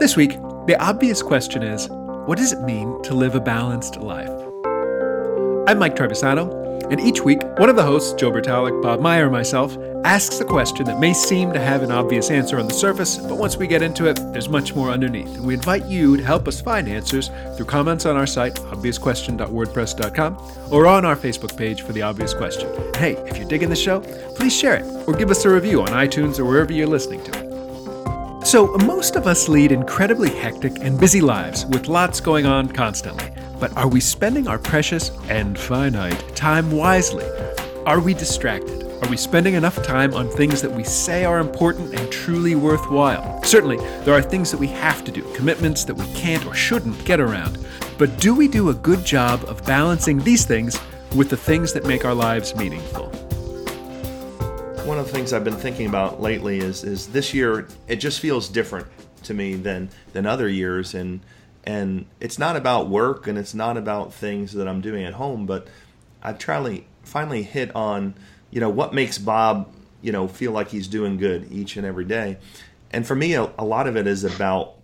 This week, the obvious question is what does it mean to live a balanced life? I'm Mike Travisano, and each week, one of the hosts, Joe Bertalik, Bob Meyer, and myself, asks a question that may seem to have an obvious answer on the surface, but once we get into it, there's much more underneath. And we invite you to help us find answers through comments on our site, obviousquestion.wordpress.com, or on our Facebook page for The Obvious Question. Hey, if you're digging the show, please share it or give us a review on iTunes or wherever you're listening to it. So, most of us lead incredibly hectic and busy lives with lots going on constantly. But are we spending our precious and finite time wisely? Are we distracted? Are we spending enough time on things that we say are important and truly worthwhile? Certainly, there are things that we have to do, commitments that we can't or shouldn't get around. But do we do a good job of balancing these things with the things that make our lives meaningful? Of the things I've been thinking about lately is is this year it just feels different to me than than other years. And and it's not about work and it's not about things that I'm doing at home but I've finally finally hit on you know what makes Bob you know feel like he's doing good each and every day. And for me a, a lot of it is about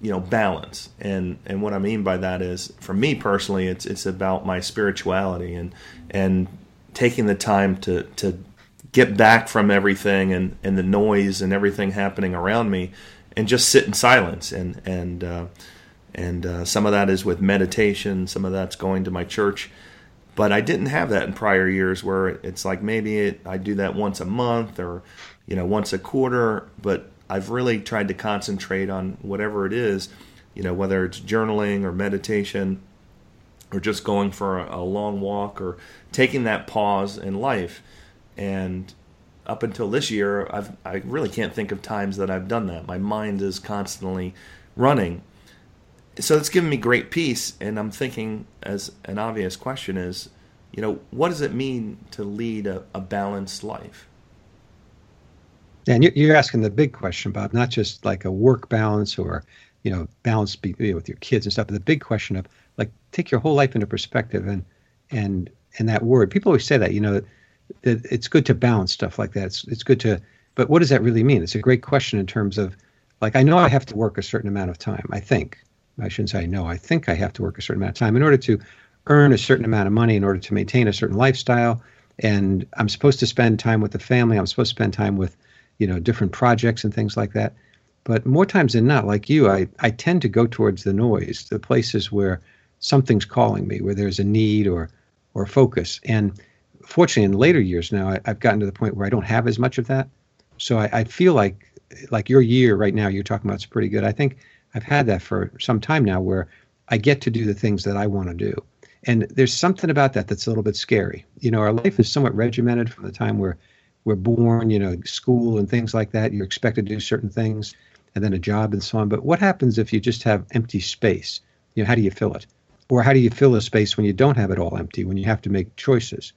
you know balance. And and what I mean by that is for me personally it's it's about my spirituality and and taking the time to to get back from everything and, and the noise and everything happening around me and just sit in silence. And and uh, and uh, some of that is with meditation some of that's going to my church. But I didn't have that in prior years where it's like maybe it, I do that once a month or you know once a quarter. But I've really tried to concentrate on whatever it is you know whether it's journaling or meditation or just going for a, a long walk or taking that pause in life and up until this year, I've, I really can't think of times that I've done that. My mind is constantly running. So it's given me great peace. And I'm thinking, as an obvious question is, you know, what does it mean to lead a, a balanced life? And you're asking the big question, Bob, not just like a work balance or, you know, balance with your kids and stuff, but the big question of like take your whole life into perspective and and and that word. People always say that, you know, that it's good to balance stuff like that. It's, it's good to, but what does that really mean? It's a great question in terms of, like, I know I have to work a certain amount of time. I think I shouldn't say know. I think I have to work a certain amount of time in order to earn a certain amount of money, in order to maintain a certain lifestyle. And I'm supposed to spend time with the family. I'm supposed to spend time with, you know, different projects and things like that. But more times than not, like you, I, I tend to go towards the noise, the places where something's calling me, where there's a need or or focus. And fortunately, in later years now, I, have gotten to the point where I don't have as much of that. So I, I feel like like your year right now you're talking about is pretty good. I think I've had that for some time now where I get to do the things that I want to do. And there's something about that that's a little bit scary. You know, our life is somewhat regimented from the time we're we're born, you know, school and things like that. You're expected to do certain things and then a job and so on. But what happens if you just have empty space? You know, how do you fill it? Or how do you fill a space when you don't have it all empty, when you have to make choices?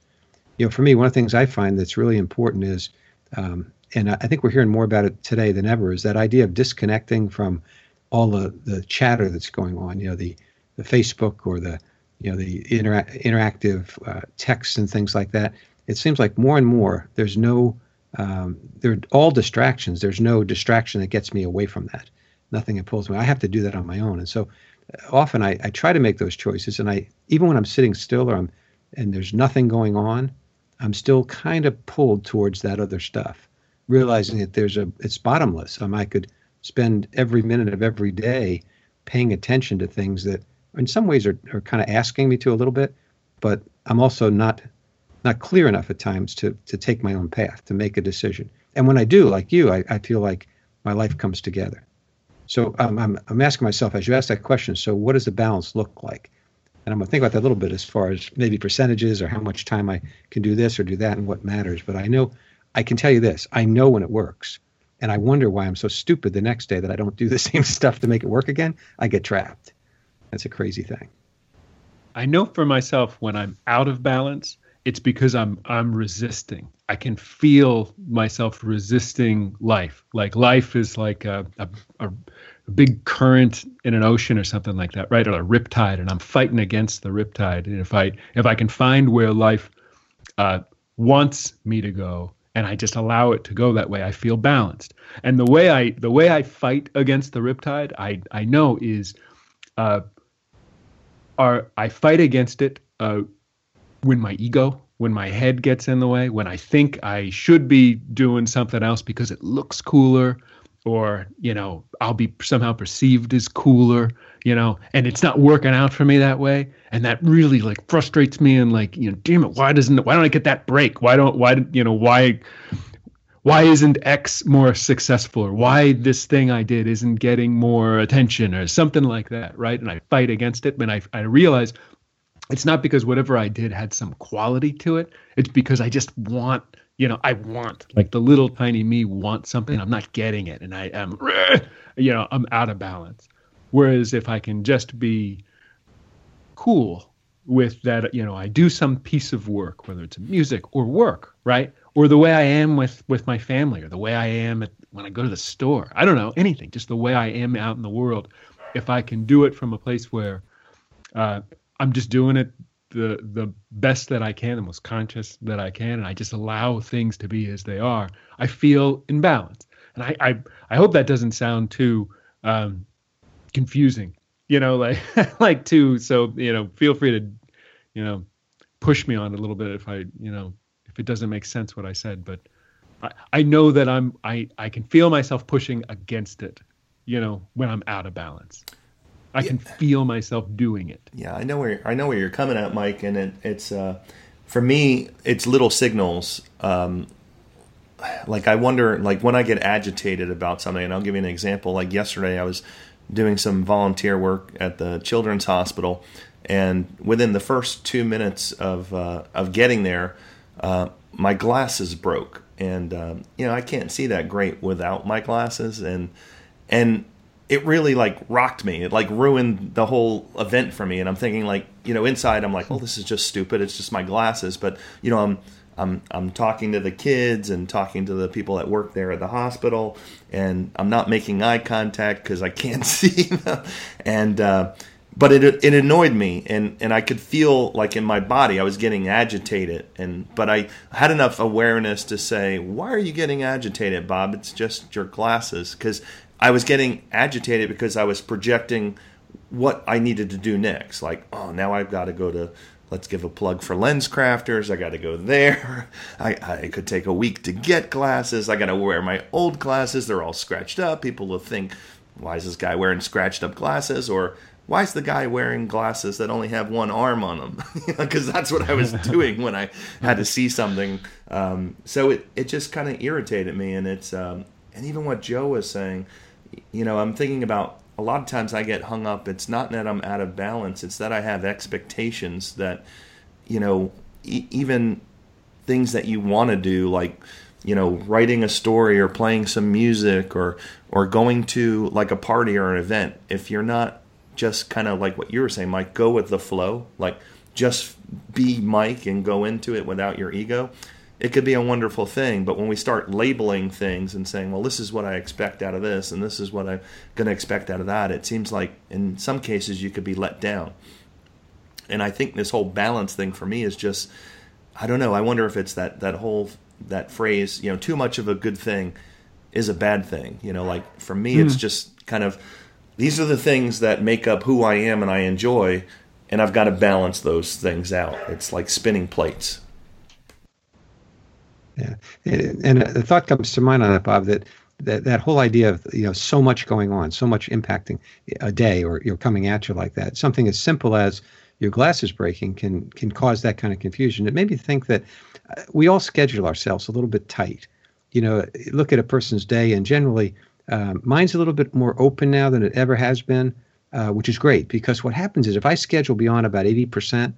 You know, for me, one of the things I find that's really important is, um, and I think we're hearing more about it today than ever, is that idea of disconnecting from all the, the chatter that's going on. You know, the the Facebook or the you know the intera- interactive uh, texts and things like that. It seems like more and more there's no um, they're all distractions. There's no distraction that gets me away from that. Nothing that pulls me. I have to do that on my own. And so uh, often I, I try to make those choices. And I even when I'm sitting still or I'm and there's nothing going on, I'm still kind of pulled towards that other stuff, realizing that there's a it's bottomless. Um, I could spend every minute of every day paying attention to things that in some ways are, are kind of asking me to a little bit, but I'm also not not clear enough at times to to take my own path, to make a decision. And when I do, like you, I, I feel like my life comes together. So um, I'm, I'm asking myself, as you ask that question, so what does the balance look like? And I'm going to think about that a little bit as far as maybe percentages or how much time I can do this or do that and what matters. But I know, I can tell you this I know when it works. And I wonder why I'm so stupid the next day that I don't do the same stuff to make it work again. I get trapped. That's a crazy thing. I know for myself when I'm out of balance, it's because I'm I'm resisting. I can feel myself resisting life. Like life is like a, a, a a big current in an ocean or something like that, right? Or a riptide, and I'm fighting against the riptide. And if I if I can find where life uh, wants me to go, and I just allow it to go that way, I feel balanced. And the way I the way I fight against the riptide, I I know is, uh, are I fight against it uh, when my ego, when my head gets in the way, when I think I should be doing something else because it looks cooler, or you know I'll be somehow perceived as cooler, you know, and it's not working out for me that way, and that really like frustrates me and like you know, damn it, why doesn't why don't I get that break? Why don't why you know why why isn't X more successful or why this thing I did isn't getting more attention or something like that, right? And I fight against it, but I I realize it's not because whatever I did had some quality to it. It's because I just want you know, I want like the little tiny me wants something. I'm not getting it, and I am, you know, I'm out of balance. Whereas if I can just be cool with that, you know, I do some piece of work, whether it's music or work, right, or the way I am with with my family, or the way I am at, when I go to the store. I don't know anything, just the way I am out in the world. If I can do it from a place where uh, I'm just doing it the the best that I can, the most conscious that I can, and I just allow things to be as they are, I feel in balance. And I I, I hope that doesn't sound too um, confusing, you know, like like too. So you know, feel free to you know push me on a little bit if I you know if it doesn't make sense what I said, but I, I know that I'm I I can feel myself pushing against it, you know, when I'm out of balance. I can feel myself doing it. Yeah, I know where I know where you're coming at, Mike, and it, it's uh, for me, it's little signals. Um, like I wonder, like when I get agitated about something, and I'll give you an example. Like yesterday, I was doing some volunteer work at the Children's Hospital, and within the first two minutes of uh, of getting there, uh, my glasses broke, and um, you know I can't see that great without my glasses, and and it really like rocked me. It like ruined the whole event for me. And I'm thinking like, you know, inside I'm like, oh, this is just stupid. It's just my glasses. But you know, I'm I'm I'm talking to the kids and talking to the people that work there at the hospital, and I'm not making eye contact because I can't see them. And uh, but it it annoyed me, and and I could feel like in my body I was getting agitated. And but I had enough awareness to say, why are you getting agitated, Bob? It's just your glasses because I was getting agitated because I was projecting what I needed to do next. Like, oh, now I've got to go to, let's give a plug for LensCrafters. I got to go there. I, I could take a week to get glasses. I got to wear my old glasses. They're all scratched up. People will think, why is this guy wearing scratched up glasses? Or why is the guy wearing glasses that only have one arm on them? Because that's what I was doing when I had to see something. Um, so it, it just kind of irritated me. And it's, um, and even what Joe was saying, you know, I'm thinking about a lot of times I get hung up. It's not that I'm out of balance, it's that I have expectations that, you know, e- even things that you want to do, like, you know, writing a story or playing some music or or going to like a party or an event. If you're not just kind of like what you were saying, Mike, go with the flow, like just be Mike and go into it without your ego it could be a wonderful thing. But when we start labeling things and saying, well, this is what I expect out of this, and this is what I'm going to expect out of that, it seems like in some cases you could be let down. And I think this whole balance thing for me is just, I don't know. I wonder if it's that that whole that phrase, you know, too much of a good thing is a bad thing. You know, like for me, mm. it's hmm. just kind of these are the things that make up who I am and I enjoy, and I've got to balance those things out. It's like spinning plates. Yeah, and the thought comes to mind on that, Bob, that that that whole idea of you know so much going on, so much impacting a day, or you're coming at you like that. Something as simple as your glasses breaking can can cause that kind of confusion. It made me think that uh, we all schedule ourselves a little bit tight. You know, look at a person's day, and generally, um, mine's a little bit more open now than it ever has been, uh, which is great because what happens is if I schedule beyond about eighty percent,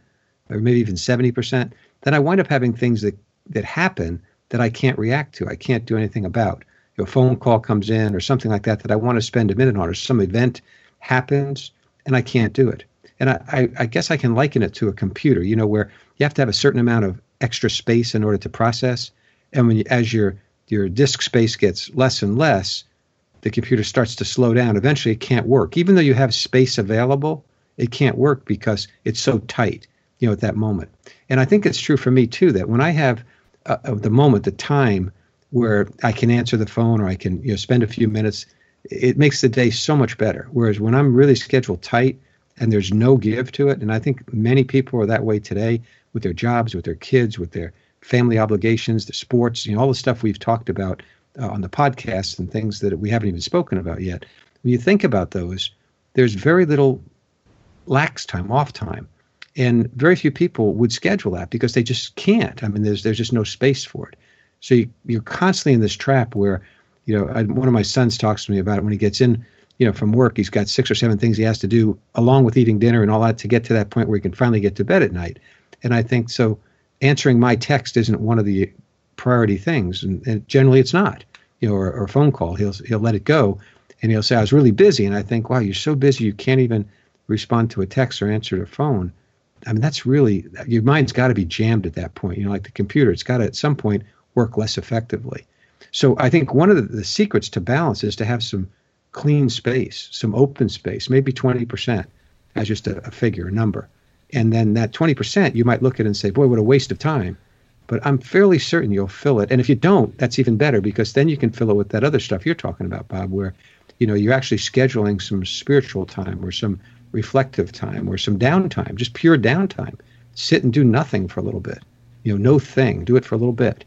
or maybe even seventy percent, then I wind up having things that that happen that I can't react to. I can't do anything about. a phone call comes in or something like that that I want to spend a minute on, or some event happens and I can't do it. And I, I, I guess I can liken it to a computer, you know, where you have to have a certain amount of extra space in order to process. And when you, as your your disk space gets less and less, the computer starts to slow down. Eventually, it can't work. Even though you have space available, it can't work because it's so tight, you know, at that moment. And I think it's true for me too that when I have uh, of the moment, the time where I can answer the phone or I can you know spend a few minutes. It makes the day so much better. Whereas when I'm really scheduled tight and there's no give to it, and I think many people are that way today with their jobs, with their kids, with their family obligations, the sports, you know, all the stuff we've talked about uh, on the podcast and things that we haven't even spoken about yet. When you think about those, there's very little lax time, off time. And very few people would schedule that because they just can't. I mean, there's there's just no space for it. So you, you're constantly in this trap where, you know, I, one of my sons talks to me about it when he gets in, you know, from work. He's got six or seven things he has to do along with eating dinner and all that to get to that point where he can finally get to bed at night. And I think so. Answering my text isn't one of the priority things, and, and generally it's not. You know, or, or a phone call, he'll he'll let it go, and he'll say I was really busy, and I think, wow, you're so busy you can't even respond to a text or answer the phone. I mean, that's really your mind's got to be jammed at that point. You know, like the computer, it's got to at some point work less effectively. So I think one of the, the secrets to balance is to have some clean space, some open space, maybe 20% as just a, a figure, a number. And then that 20%, you might look at it and say, boy, what a waste of time. But I'm fairly certain you'll fill it. And if you don't, that's even better because then you can fill it with that other stuff you're talking about, Bob, where you know you're actually scheduling some spiritual time or some reflective time or some downtime, just pure downtime. Sit and do nothing for a little bit. You know, no thing. Do it for a little bit.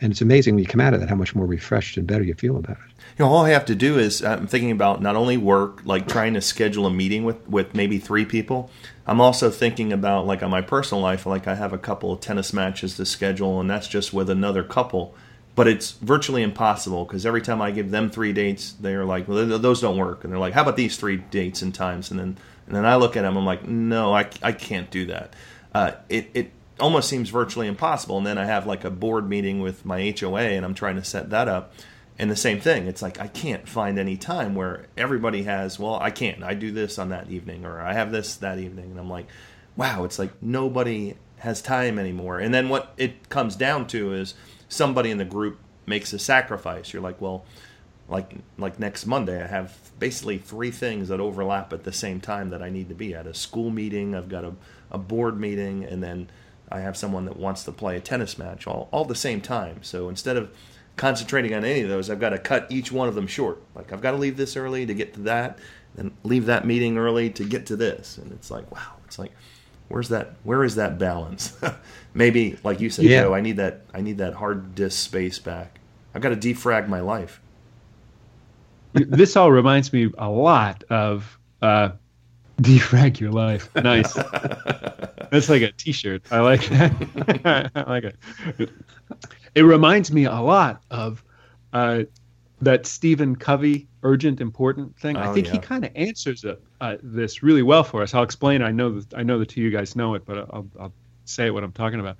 And it's amazing when you come out of that how much more refreshed and better you feel about it. You know, all I have to do is uh, I'm thinking about not only work, like trying to schedule a meeting with, with maybe three people. I'm also thinking about like on my personal life, like I have a couple of tennis matches to schedule, and that's just with another couple. But it's virtually impossible because every time I give them three dates, they're like, well, those don't work. And they're like, how about these three dates and times? And then and then I look at them, I'm like, no, I, I can't do that. Uh, it, it almost seems virtually impossible. And then I have like a board meeting with my HOA and I'm trying to set that up. And the same thing, it's like I can't find any time where everybody has, well, I can't. I do this on that evening or I have this that evening. And I'm like, wow, it's like nobody has time anymore. And then what it comes down to is somebody in the group makes a sacrifice. You're like, well, like like next Monday, I have basically three things that overlap at the same time that I need to be at a school meeting. I've got a, a board meeting, and then I have someone that wants to play a tennis match all all the same time. So instead of concentrating on any of those, I've got to cut each one of them short. Like I've got to leave this early to get to that, and leave that meeting early to get to this. And it's like, wow, it's like, where's that? Where is that balance? Maybe, like you said, yeah. Joe, I need that. I need that hard disk space back. I've got to defrag my life this all reminds me a lot of uh, defrag your life. Nice. That's like a T-shirt. I like that. I like it. It reminds me a lot of uh, that Stephen Covey urgent important thing. Oh, I think yeah. he kind of answers it, uh, this really well for us. I'll explain. I know that I know the two of you guys know it, but I'll, I'll say what I'm talking about.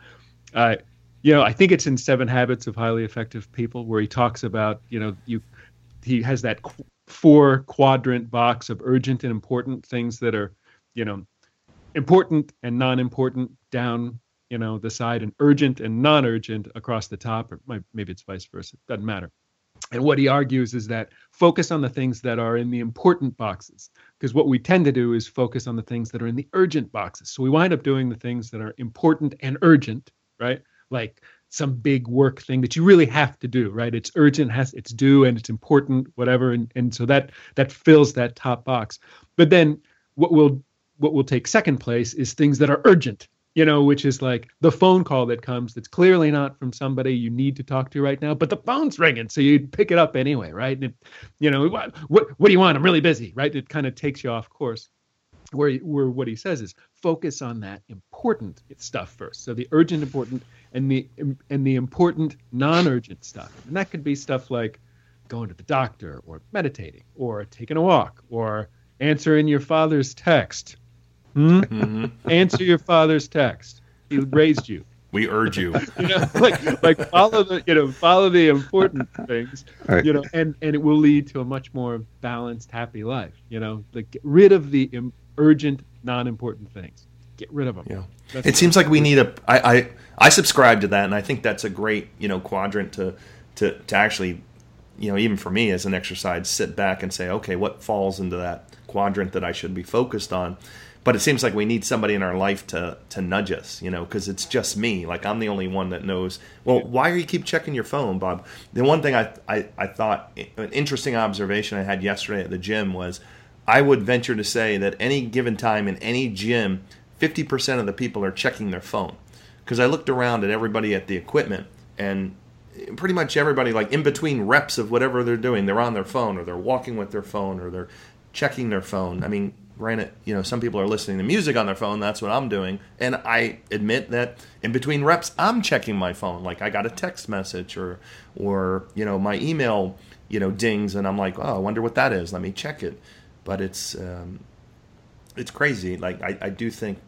Uh, you know, I think it's in Seven Habits of Highly Effective People where he talks about you know you he has that qu- four quadrant box of urgent and important things that are, you know, important and non-important down, you know, the side, and urgent and non-urgent across the top, or maybe it's vice versa. Doesn't matter. And what he argues is that focus on the things that are in the important boxes, because what we tend to do is focus on the things that are in the urgent boxes. So we wind up doing the things that are important and urgent, right? Like some big work thing that you really have to do right? It's urgent has it's due and it's important whatever and, and so that that fills that top box. But then what will what will take second place is things that are urgent you know which is like the phone call that comes that's clearly not from somebody you need to talk to right now but the phone's ringing so you pick it up anyway right? And it, you know what, what what do you want? I'm really busy right? It kind of takes you off course where where what he says is focus on that important stuff first so the urgent important and the and the important non-urgent stuff. And that could be stuff like going to the doctor or meditating or taking a walk or answering your father's text. Hmm? Mm-hmm. Answer your father's text. He raised you. We urge you. you know, like like follow the you know follow the important things. Right. You know, and and it will lead to a much more balanced, happy life. You know, like get rid of the urgent, non-important things. Get rid of them. Yeah. That's it seems like we need a. I, I I subscribe to that, and I think that's a great you know quadrant to to to actually you know, even for me as an exercise, sit back and say, okay, what falls into that quadrant that I should be focused on? But it seems like we need somebody in our life to to nudge us, you know, because it's just me. Like I'm the only one that knows. Well, why are you keep checking your phone, Bob? The one thing I I, I thought an interesting observation I had yesterday at the gym was, I would venture to say that any given time in any gym, 50% of the people are checking their phone. Because I looked around at everybody at the equipment and pretty much everybody like in between reps of whatever they're doing they're on their phone or they're walking with their phone or they're checking their phone. I mean granted you know some people are listening to music on their phone that's what i'm doing and i admit that in between reps i'm checking my phone. Like i got a text message or or you know my email you know dings and i'm like oh i wonder what that is. Let me check it but it's um, it's crazy like I, I do think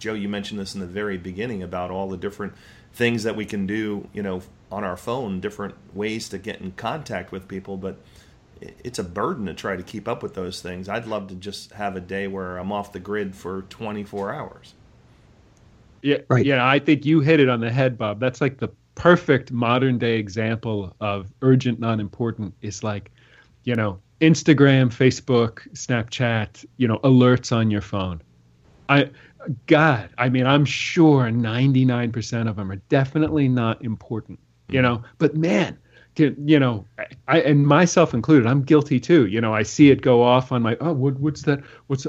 joe you mentioned this in the very beginning about all the different things that we can do you know on our phone different ways to get in contact with people, but it's a burden to try to keep up with those things. I'd love to just have a day where I'm off the grid for 24 hours. Yeah, right. Yeah, I think you hit it on the head, Bob. That's like the perfect modern day example of urgent, non important. Is like, you know, Instagram, Facebook, Snapchat, you know, alerts on your phone. I God, I mean, I'm sure 99% of them are definitely not important you know? But man you know i and myself included i'm guilty too. You know i see it go off on my oh what, what's that? What's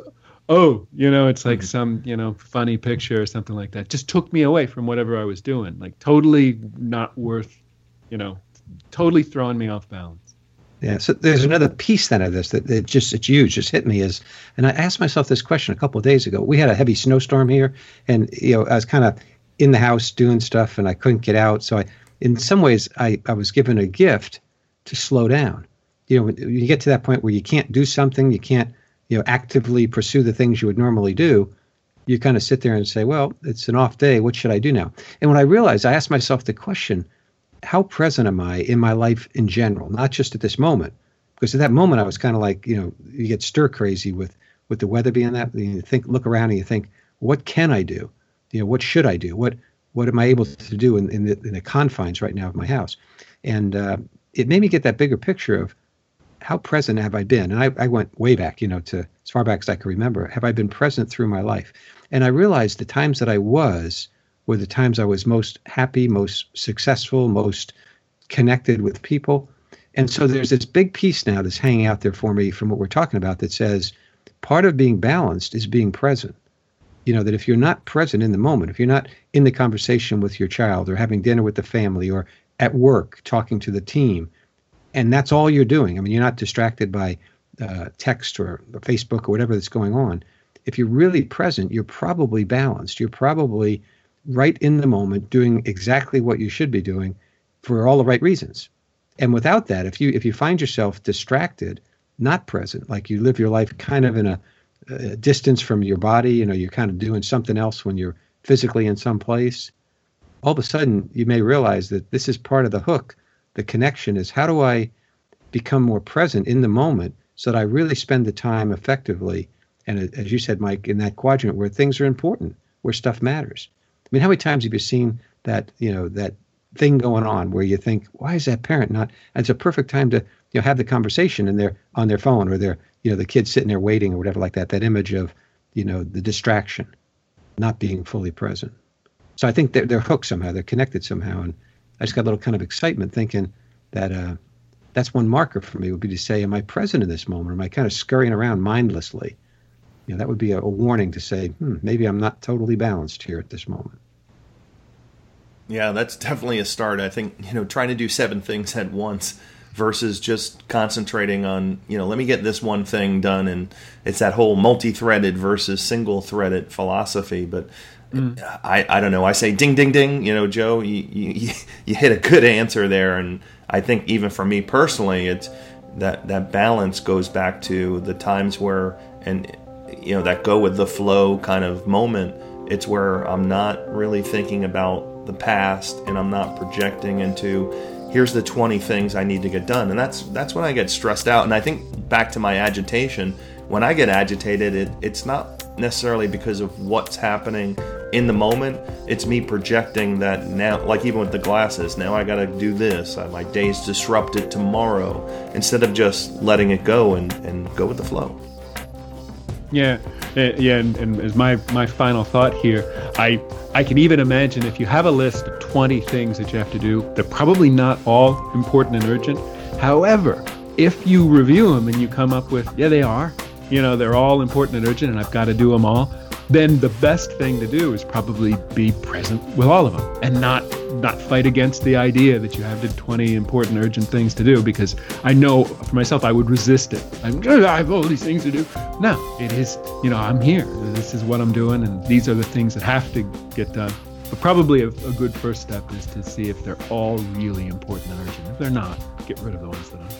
oh you know it's like mm-hmm. some you know funny picture or something like that. Just took me away from whatever i was doing. Like totally not worth you know totally throwing me off balance yeah so there's another piece then of this that it just it's huge just hit me is and i asked myself this question a couple of days ago we had a heavy snowstorm here and you know i was kind of in the house doing stuff and i couldn't get out so i in some ways, I, I was given a gift to slow down. You know, when you get to that point where you can't do something, you can't, you know, actively pursue the things you would normally do, you kind of sit there and say, well, it's an off day. What should I do now? And when I realized, I asked myself the question, how present am I in my life in general, not just at this moment? Because at that moment, I was kind of like, you know, you get stir crazy with with the weather being that. You think, look around and you think, what can I do? You know, what should I do? What what am I able to do in, in, the, in the confines right now of my house? And uh, it made me get that bigger picture of how present have I been? And I, I went way back, you know, to as far back as I can remember. Have I been present through my life? And I realized the times that I was were the times I was most happy, most successful, most connected with people. And so there's this big piece now that's hanging out there for me from what we're talking about that says part of being balanced is being present. You know that if you're not present in the moment if you're not in the conversation with your child or having dinner with the family or at work talking to the team and that's all you're doing i mean you're not distracted by uh, text or facebook or whatever that's going on. If you're really present you're probably balanced. You're probably right in the moment doing exactly what you should be doing for all the right reasons and without that if you if you find yourself distracted not present like you live your life kind of in a uh, distance from your body. You know, you're kind of doing something else when you're physically in some place. All of a sudden, you may realize that this is part of the hook. The connection is how do I become more present in the moment so that I really spend the time effectively. And as you said, Mike, in that quadrant where things are important, where stuff matters. I mean, how many times have you seen that, you know, that thing going on where you think, why is that parent not? And it's a perfect time to, you know, have the conversation and they're on their phone or they're you know the kid's sitting there waiting or whatever like that that image of you know the distraction not being fully present so i think they're, they're hooked somehow they're connected somehow and i just got a little kind of excitement thinking that uh, that's one marker for me would be to say am i present in this moment am i kind of scurrying around mindlessly you know that would be a, a warning to say hmm, maybe i'm not totally balanced here at this moment. Yeah that's definitely a start. I think you know trying to do seven things at once versus just concentrating on you know let me get this one thing done and it's that whole multi-threaded versus single-threaded philosophy. But mm. I, I don't know. I say ding ding ding you know joe you, you, you hit a good answer there. And i think even for me personally it's that that balance goes back to the times where and you know that go with the flow kind of moment it's where i'm not really thinking about the past and i'm not projecting into here's the 20 things I need to get done. And that's that's when I get stressed out. And I think back to my agitation, when I get agitated, it, it's not necessarily because of what's happening in the moment, it's me projecting that now, like even with the glasses, now I got to do this. Uh, my day's disrupted tomorrow instead of just letting it go and, and go with the flow. Yeah, uh, yeah, and, and as my my final thought here, I I can even imagine if you have a list of 20 things that you have to do, they're probably not all important and urgent. However, if you review them and you come up with, yeah, they are, you know, they're all important and urgent, and I've got to do them all, then the best thing to do is probably be present with all of them and not not fight against the idea that you have the 20 important urgent things to do because I know for myself I would resist it. I'm I have all these things to do. No, it is, you know, I'm here. This is what I'm doing and these are the things that have to get done. But probably a, a good first step is to see if they're all really important and urgent. If they're not, get rid of the ones that aren't.